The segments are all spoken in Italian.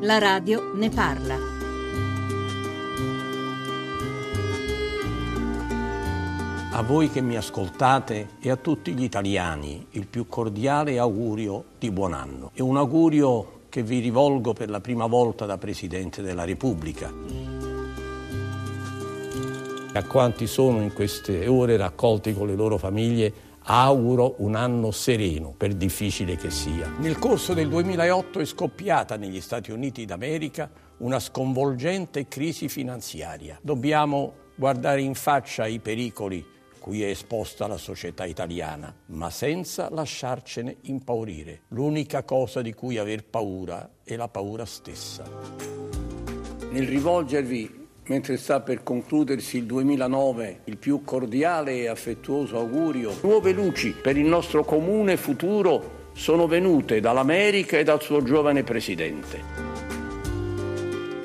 La radio ne parla. A voi che mi ascoltate e a tutti gli italiani il più cordiale augurio di buon anno. È un augurio che vi rivolgo per la prima volta da Presidente della Repubblica. A quanti sono in queste ore raccolti con le loro famiglie auguro un anno sereno, per difficile che sia. Nel corso del 2008 è scoppiata negli Stati Uniti d'America una sconvolgente crisi finanziaria. Dobbiamo guardare in faccia i pericoli cui è esposta la società italiana, ma senza lasciarcene impaurire. L'unica cosa di cui aver paura è la paura stessa. Nel rivolgervi mentre sta per concludersi il 2009, il più cordiale e affettuoso augurio. Nuove luci per il nostro comune futuro sono venute dall'America e dal suo giovane presidente.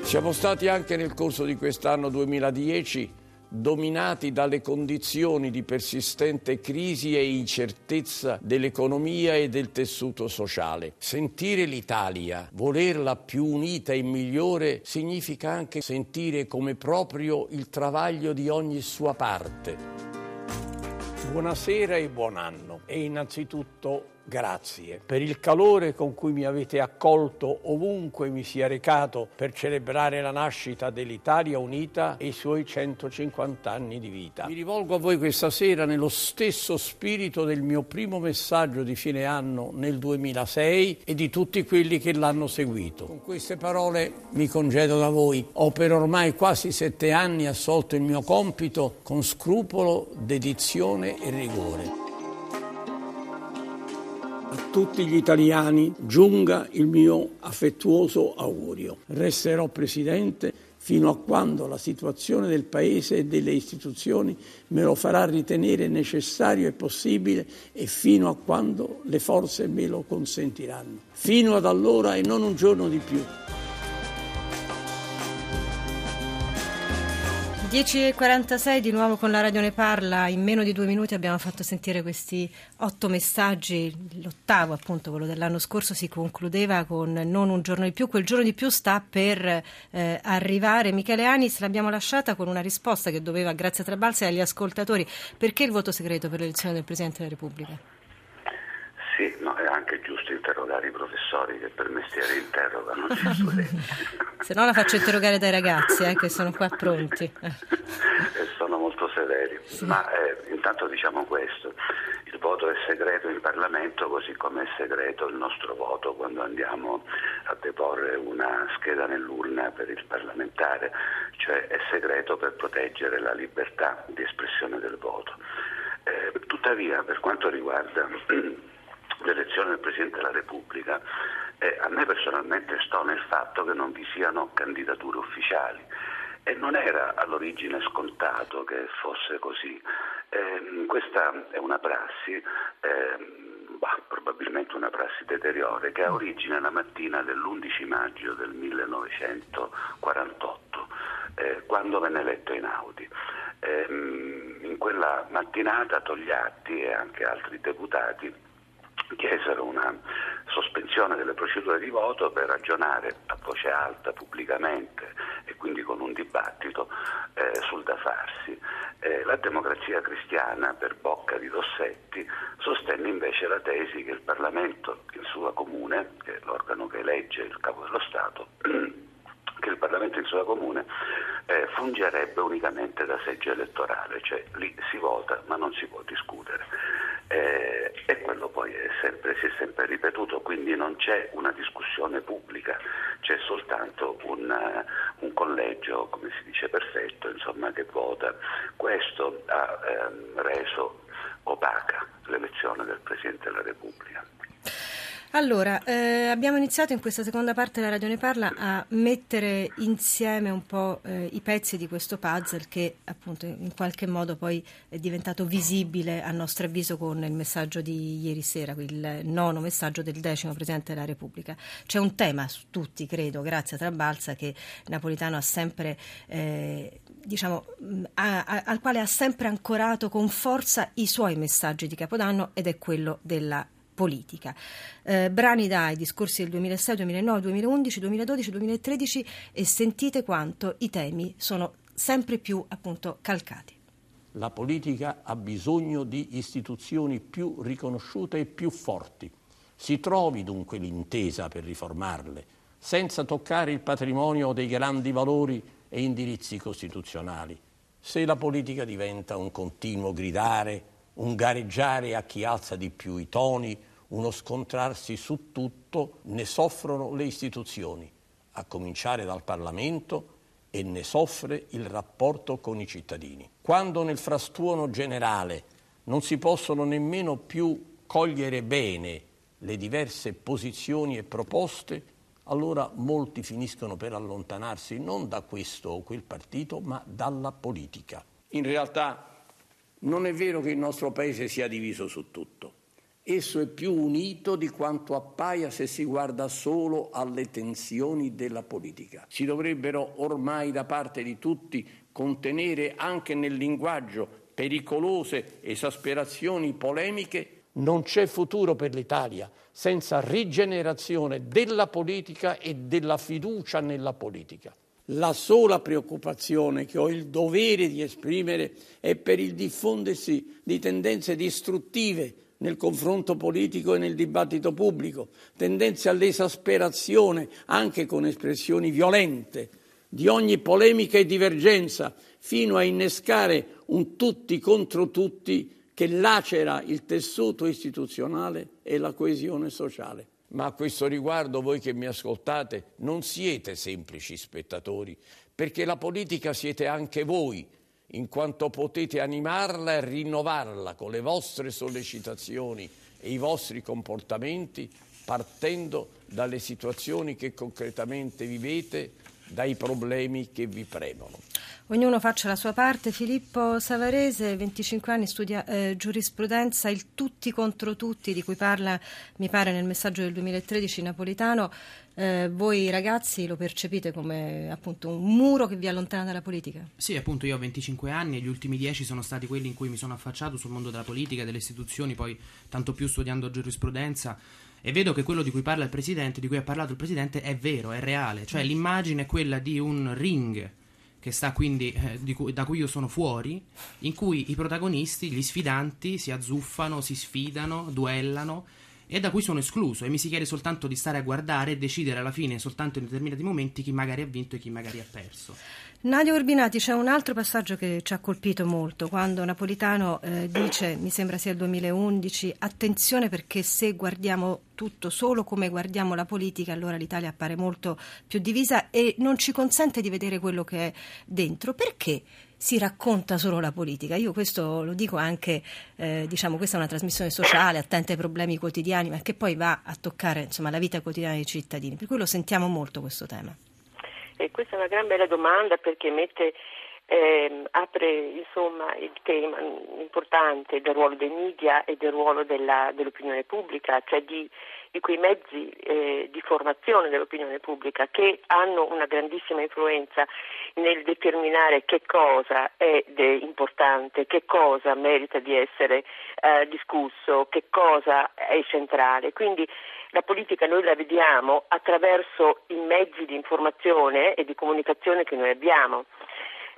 Siamo stati anche nel corso di quest'anno 2010 dominati dalle condizioni di persistente crisi e incertezza dell'economia e del tessuto sociale. Sentire l'Italia, volerla più unita e migliore, significa anche sentire come proprio il travaglio di ogni sua parte. Buonasera e buon anno e innanzitutto grazie per il calore con cui mi avete accolto ovunque mi sia recato per celebrare la nascita dell'Italia Unita e i suoi 150 anni di vita. Mi rivolgo a voi questa sera nello stesso spirito del mio primo messaggio di fine anno nel 2006 e di tutti quelli che l'hanno seguito. Con queste parole mi congedo da voi. Ho per ormai quasi sette anni assolto il mio compito con scrupolo, dedizione e rigore tutti gli italiani giunga il mio affettuoso augurio. Resterò Presidente fino a quando la situazione del Paese e delle istituzioni me lo farà ritenere necessario e possibile e fino a quando le forze me lo consentiranno. Fino ad allora e non un giorno di più. 10.46 di nuovo con la radio ne parla, in meno di due minuti abbiamo fatto sentire questi otto messaggi, l'ottavo appunto, quello dell'anno scorso si concludeva con non un giorno di più, quel giorno di più sta per eh, arrivare. Michele Anis l'abbiamo lasciata con una risposta che doveva, grazie a Trabalzi, agli ascoltatori, perché il voto segreto per l'elezione del Presidente della Repubblica? Sì, no, è anche interrogare i professori che per mestiere interrogano gli studenti. Se no la faccio interrogare dai ragazzi eh, che sono qua pronti. e sono molto severi. Sì. Ma eh, intanto diciamo questo, il voto è segreto in Parlamento così come è segreto il nostro voto quando andiamo a deporre una scheda nell'urna per il parlamentare, cioè è segreto per proteggere la libertà di espressione del voto. Eh, tuttavia per quanto riguarda l'elezione del Presidente della Repubblica, eh, a me personalmente sto nel fatto che non vi siano candidature ufficiali e non era all'origine scontato che fosse così. Eh, questa è una prassi, eh, bah, probabilmente una prassi deteriore, che ha origine la mattina dell'11 maggio del 1948, eh, quando venne eletto Einaudi. Ehm, in quella mattinata Togliatti e anche altri deputati chiesero una sospensione delle procedure di voto per ragionare a voce alta, pubblicamente e quindi con un dibattito eh, sul da farsi. Eh, la democrazia cristiana, per bocca di Dossetti, sostenne invece la tesi che il Parlamento in sua comune, che è l'organo che elegge il capo dello Stato, che il Parlamento in sua comune eh, fungerebbe unicamente da seggio elettorale, cioè lì si vota ma non si può discutere eh, e quello poi sempre, si è sempre ripetuto, quindi non c'è una discussione pubblica, c'è soltanto un, uh, un collegio, come si dice, perfetto, insomma, che vota. Questo ha ehm, reso opaca l'elezione del Presidente della Repubblica. Allora, eh, abbiamo iniziato in questa seconda parte della Radio Ne Parla a mettere insieme un po' eh, i pezzi di questo puzzle che appunto in qualche modo poi è diventato visibile a nostro avviso con il messaggio di ieri sera, il nono messaggio del decimo Presidente della Repubblica. C'è un tema su tutti, credo, grazie a Trabalza, che Napolitano ha sempre... Eh, diciamo, a, a, al quale ha sempre ancorato con forza i suoi messaggi di Capodanno ed è quello della politica. Eh, brani dai discorsi del 2006, 2009, 2011, 2012, 2013 e sentite quanto i temi sono sempre più appunto calcati. La politica ha bisogno di istituzioni più riconosciute e più forti. Si trovi dunque l'intesa per riformarle, senza toccare il patrimonio dei grandi valori e indirizzi costituzionali. Se la politica diventa un continuo gridare, un gareggiare a chi alza di più i toni, uno scontrarsi su tutto, ne soffrono le istituzioni, a cominciare dal Parlamento e ne soffre il rapporto con i cittadini. Quando nel frastuono generale non si possono nemmeno più cogliere bene le diverse posizioni e proposte, allora molti finiscono per allontanarsi non da questo o quel partito, ma dalla politica. In realtà non è vero che il nostro Paese sia diviso su tutto. Esso è più unito di quanto appaia se si guarda solo alle tensioni della politica. Si dovrebbero ormai da parte di tutti contenere anche nel linguaggio pericolose esasperazioni polemiche non c'è futuro per l'Italia senza rigenerazione della politica e della fiducia nella politica. La sola preoccupazione che ho il dovere di esprimere è per il diffondersi di tendenze distruttive nel confronto politico e nel dibattito pubblico, tendenze all'esasperazione anche con espressioni violente di ogni polemica e divergenza, fino a innescare un tutti contro tutti che lacera il tessuto istituzionale e la coesione sociale. Ma a questo riguardo voi che mi ascoltate non siete semplici spettatori, perché la politica siete anche voi, in quanto potete animarla e rinnovarla con le vostre sollecitazioni e i vostri comportamenti, partendo dalle situazioni che concretamente vivete, dai problemi che vi premono. Ognuno faccia la sua parte. Filippo Savarese, 25 anni, studia eh, giurisprudenza, il tutti contro tutti di cui parla, mi pare, nel messaggio del 2013 napolitano. Eh, voi ragazzi lo percepite come appunto un muro che vi allontana dalla politica? Sì, appunto io ho 25 anni e gli ultimi 10 sono stati quelli in cui mi sono affacciato sul mondo della politica, delle istituzioni, poi tanto più studiando giurisprudenza e vedo che quello di cui parla il presidente, di cui ha parlato il presidente, è vero, è reale, cioè l'immagine è quella di un ring che sta quindi eh, cui, da cui io sono fuori, in cui i protagonisti, gli sfidanti, si azzuffano, si sfidano, duellano e da cui sono escluso. E mi si chiede soltanto di stare a guardare e decidere alla fine soltanto in determinati momenti chi magari ha vinto e chi magari ha perso. Nadia Urbinati, c'è un altro passaggio che ci ha colpito molto, quando Napolitano eh, dice, mi sembra sia il 2011, attenzione perché se guardiamo tutto solo come guardiamo la politica, allora l'Italia appare molto più divisa e non ci consente di vedere quello che è dentro. Perché? si racconta solo la politica. Io questo lo dico anche, eh, diciamo, questa è una trasmissione sociale, attenta ai problemi quotidiani, ma che poi va a toccare insomma, la vita quotidiana dei cittadini. Per cui lo sentiamo molto questo tema. E questa è una gran bella domanda perché mette, eh, apre insomma, il tema importante del ruolo dei media e del ruolo della, dell'opinione pubblica, cioè di, di quei mezzi eh, di formazione dell'opinione pubblica che hanno una grandissima influenza nel determinare che cosa è importante, che cosa merita di essere eh, discusso, che cosa è centrale. Quindi la politica noi la vediamo attraverso i mezzi di informazione e di comunicazione che noi abbiamo.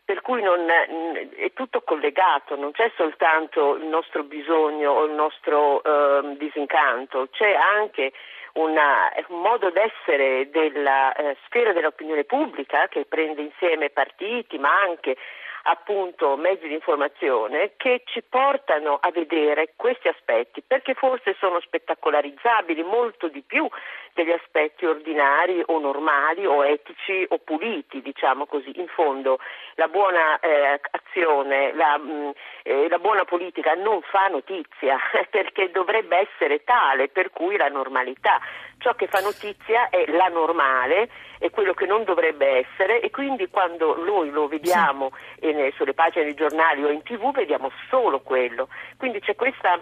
Per cui non, è tutto collegato, non c'è soltanto il nostro bisogno o il nostro eh, disincanto, c'è anche una, un modo d'essere della eh, sfera dell'opinione pubblica che prende insieme partiti ma anche appunto mezzi di informazione che ci portano a vedere questi aspetti perché forse sono spettacolarizzabili molto di più degli aspetti ordinari o normali o etici o puliti, diciamo così. In fondo la buona eh, azione, la, mh, mm, eh, la buona politica non fa notizia perché dovrebbe essere tale per cui la normalità. Ciò che fa notizia è la normale, è quello che non dovrebbe essere e quindi quando noi lo vediamo sì. eh, sulle pagine dei giornali o in tv vediamo solo quello. Quindi c'è questa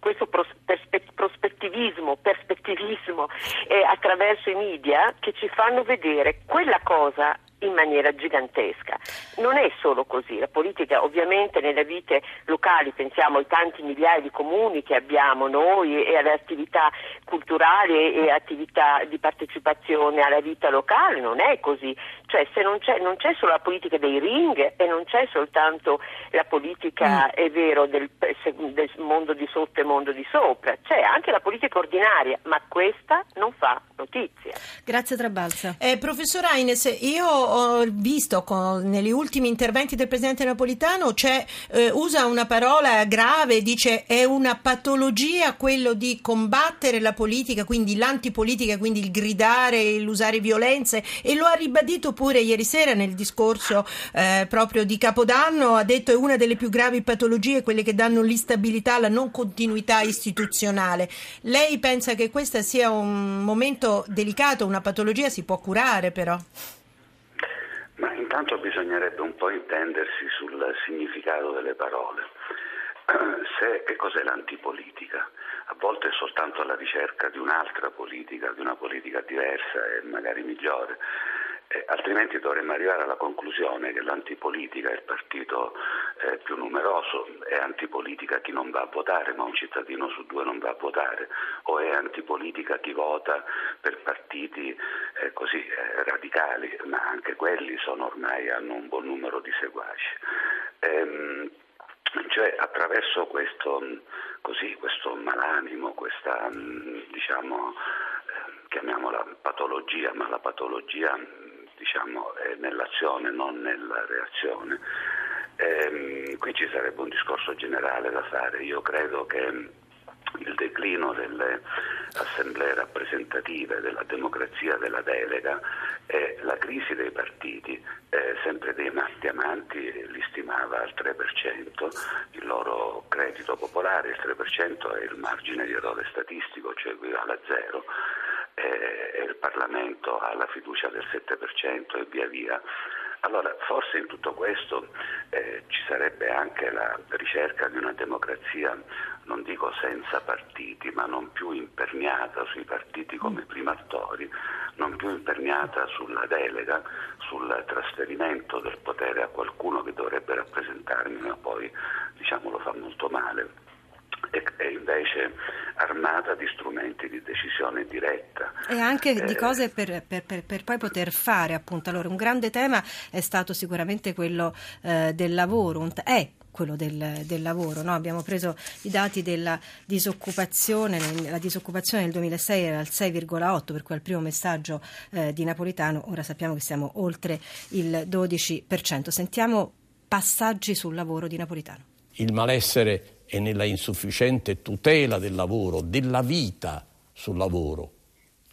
questo prospettivismo, perspettivismo eh, attraverso i media che ci fanno vedere quella cosa in maniera gigantesca. Non è solo così, la politica ovviamente nelle vite locali, pensiamo ai tanti migliaia di comuni che abbiamo noi e alle attività culturali e attività di partecipazione alla vita locale, non è così, cioè se non c'è, non c'è solo la politica dei ring e non c'è soltanto la politica, mm. è vero, del, del mondo di sotto e mondo di sopra, c'è anche la politica ordinaria, ma questa non fa notizia. Grazie Trabalza. Eh, professor Aines, io ho visto con, negli ultimi interventi del Presidente Napolitano eh, usa una parola grave, dice è una patologia quello di combattere la politica, quindi l'antipolitica, quindi il gridare, l'usare violenze e lo ha ribadito pure ieri sera nel discorso eh, proprio di Capodanno, ha detto è una delle più gravi patologie, quelle che danno l'instabilità, la non continuità istituzionale. Lei pensa che questo sia un momento delicato, una patologia si può curare però? Intanto bisognerebbe un po' intendersi sul significato delle parole. Se, che cos'è l'antipolitica? A volte è soltanto la ricerca di un'altra politica, di una politica diversa e magari migliore. Eh, altrimenti dovremmo arrivare alla conclusione che l'antipolitica è il partito eh, più numeroso, è antipolitica chi non va a votare, ma un cittadino su due non va a votare, o è antipolitica chi vota per partiti eh, così eh, radicali, ma anche quelli sono ormai hanno un buon numero di seguaci. Ehm, cioè attraverso questo, così, questo malanimo, questa diciamo, eh, chiamiamola patologia, ma la patologia diciamo, è nell'azione, non nella reazione. Ehm, qui ci sarebbe un discorso generale da fare. Io credo che il declino delle assemblee rappresentative, della democrazia della delega e la crisi dei partiti, eh, sempre dei diamanti li stimava al 3%, il loro credito popolare, il 3% è il margine di errore statistico, cioè equivale a zero e il Parlamento ha la fiducia del 7% e via via. Allora, forse in tutto questo eh, ci sarebbe anche la ricerca di una democrazia, non dico senza partiti, ma non più imperniata sui partiti come mm. primi attori, non più imperniata sulla delega, sul trasferimento del potere a qualcuno che dovrebbe rappresentarmi, ma poi diciamo, lo fa molto male è invece armata di strumenti di decisione diretta. E anche eh, di cose per, per, per, per, poi poter fare, appunto. Allora, un grande tema è stato sicuramente quello eh, del lavoro, è quello del, del lavoro. No? Abbiamo preso i dati della disoccupazione, la disoccupazione nel 2006 era al 6,8, per cui al primo messaggio eh, di Napolitano, ora sappiamo che siamo oltre il 12%. Sentiamo passaggi sul lavoro di Napolitano. Il malessere e nella insufficiente tutela del lavoro, della vita sul lavoro.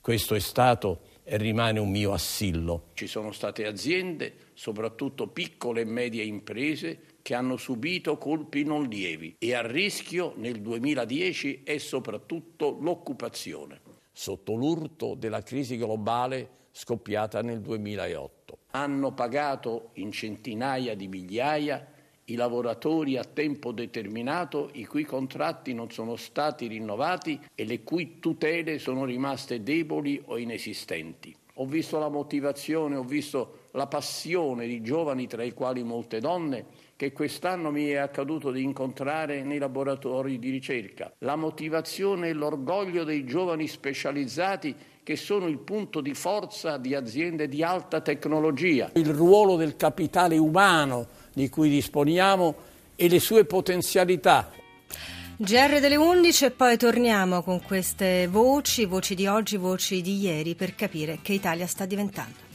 Questo è stato e rimane un mio assillo. Ci sono state aziende, soprattutto piccole e medie imprese, che hanno subito colpi non lievi e a rischio nel 2010 è soprattutto l'occupazione, sotto l'urto della crisi globale scoppiata nel 2008. Hanno pagato in centinaia di migliaia i lavoratori a tempo determinato i cui contratti non sono stati rinnovati e le cui tutele sono rimaste deboli o inesistenti. Ho visto la motivazione, ho visto la passione di giovani, tra i quali molte donne, che quest'anno mi è accaduto di incontrare nei laboratori di ricerca. La motivazione e l'orgoglio dei giovani specializzati che sono il punto di forza di aziende di alta tecnologia. Il ruolo del capitale umano di cui disponiamo e le sue potenzialità. GR delle 11 e poi torniamo con queste voci, voci di oggi, voci di ieri, per capire che Italia sta diventando.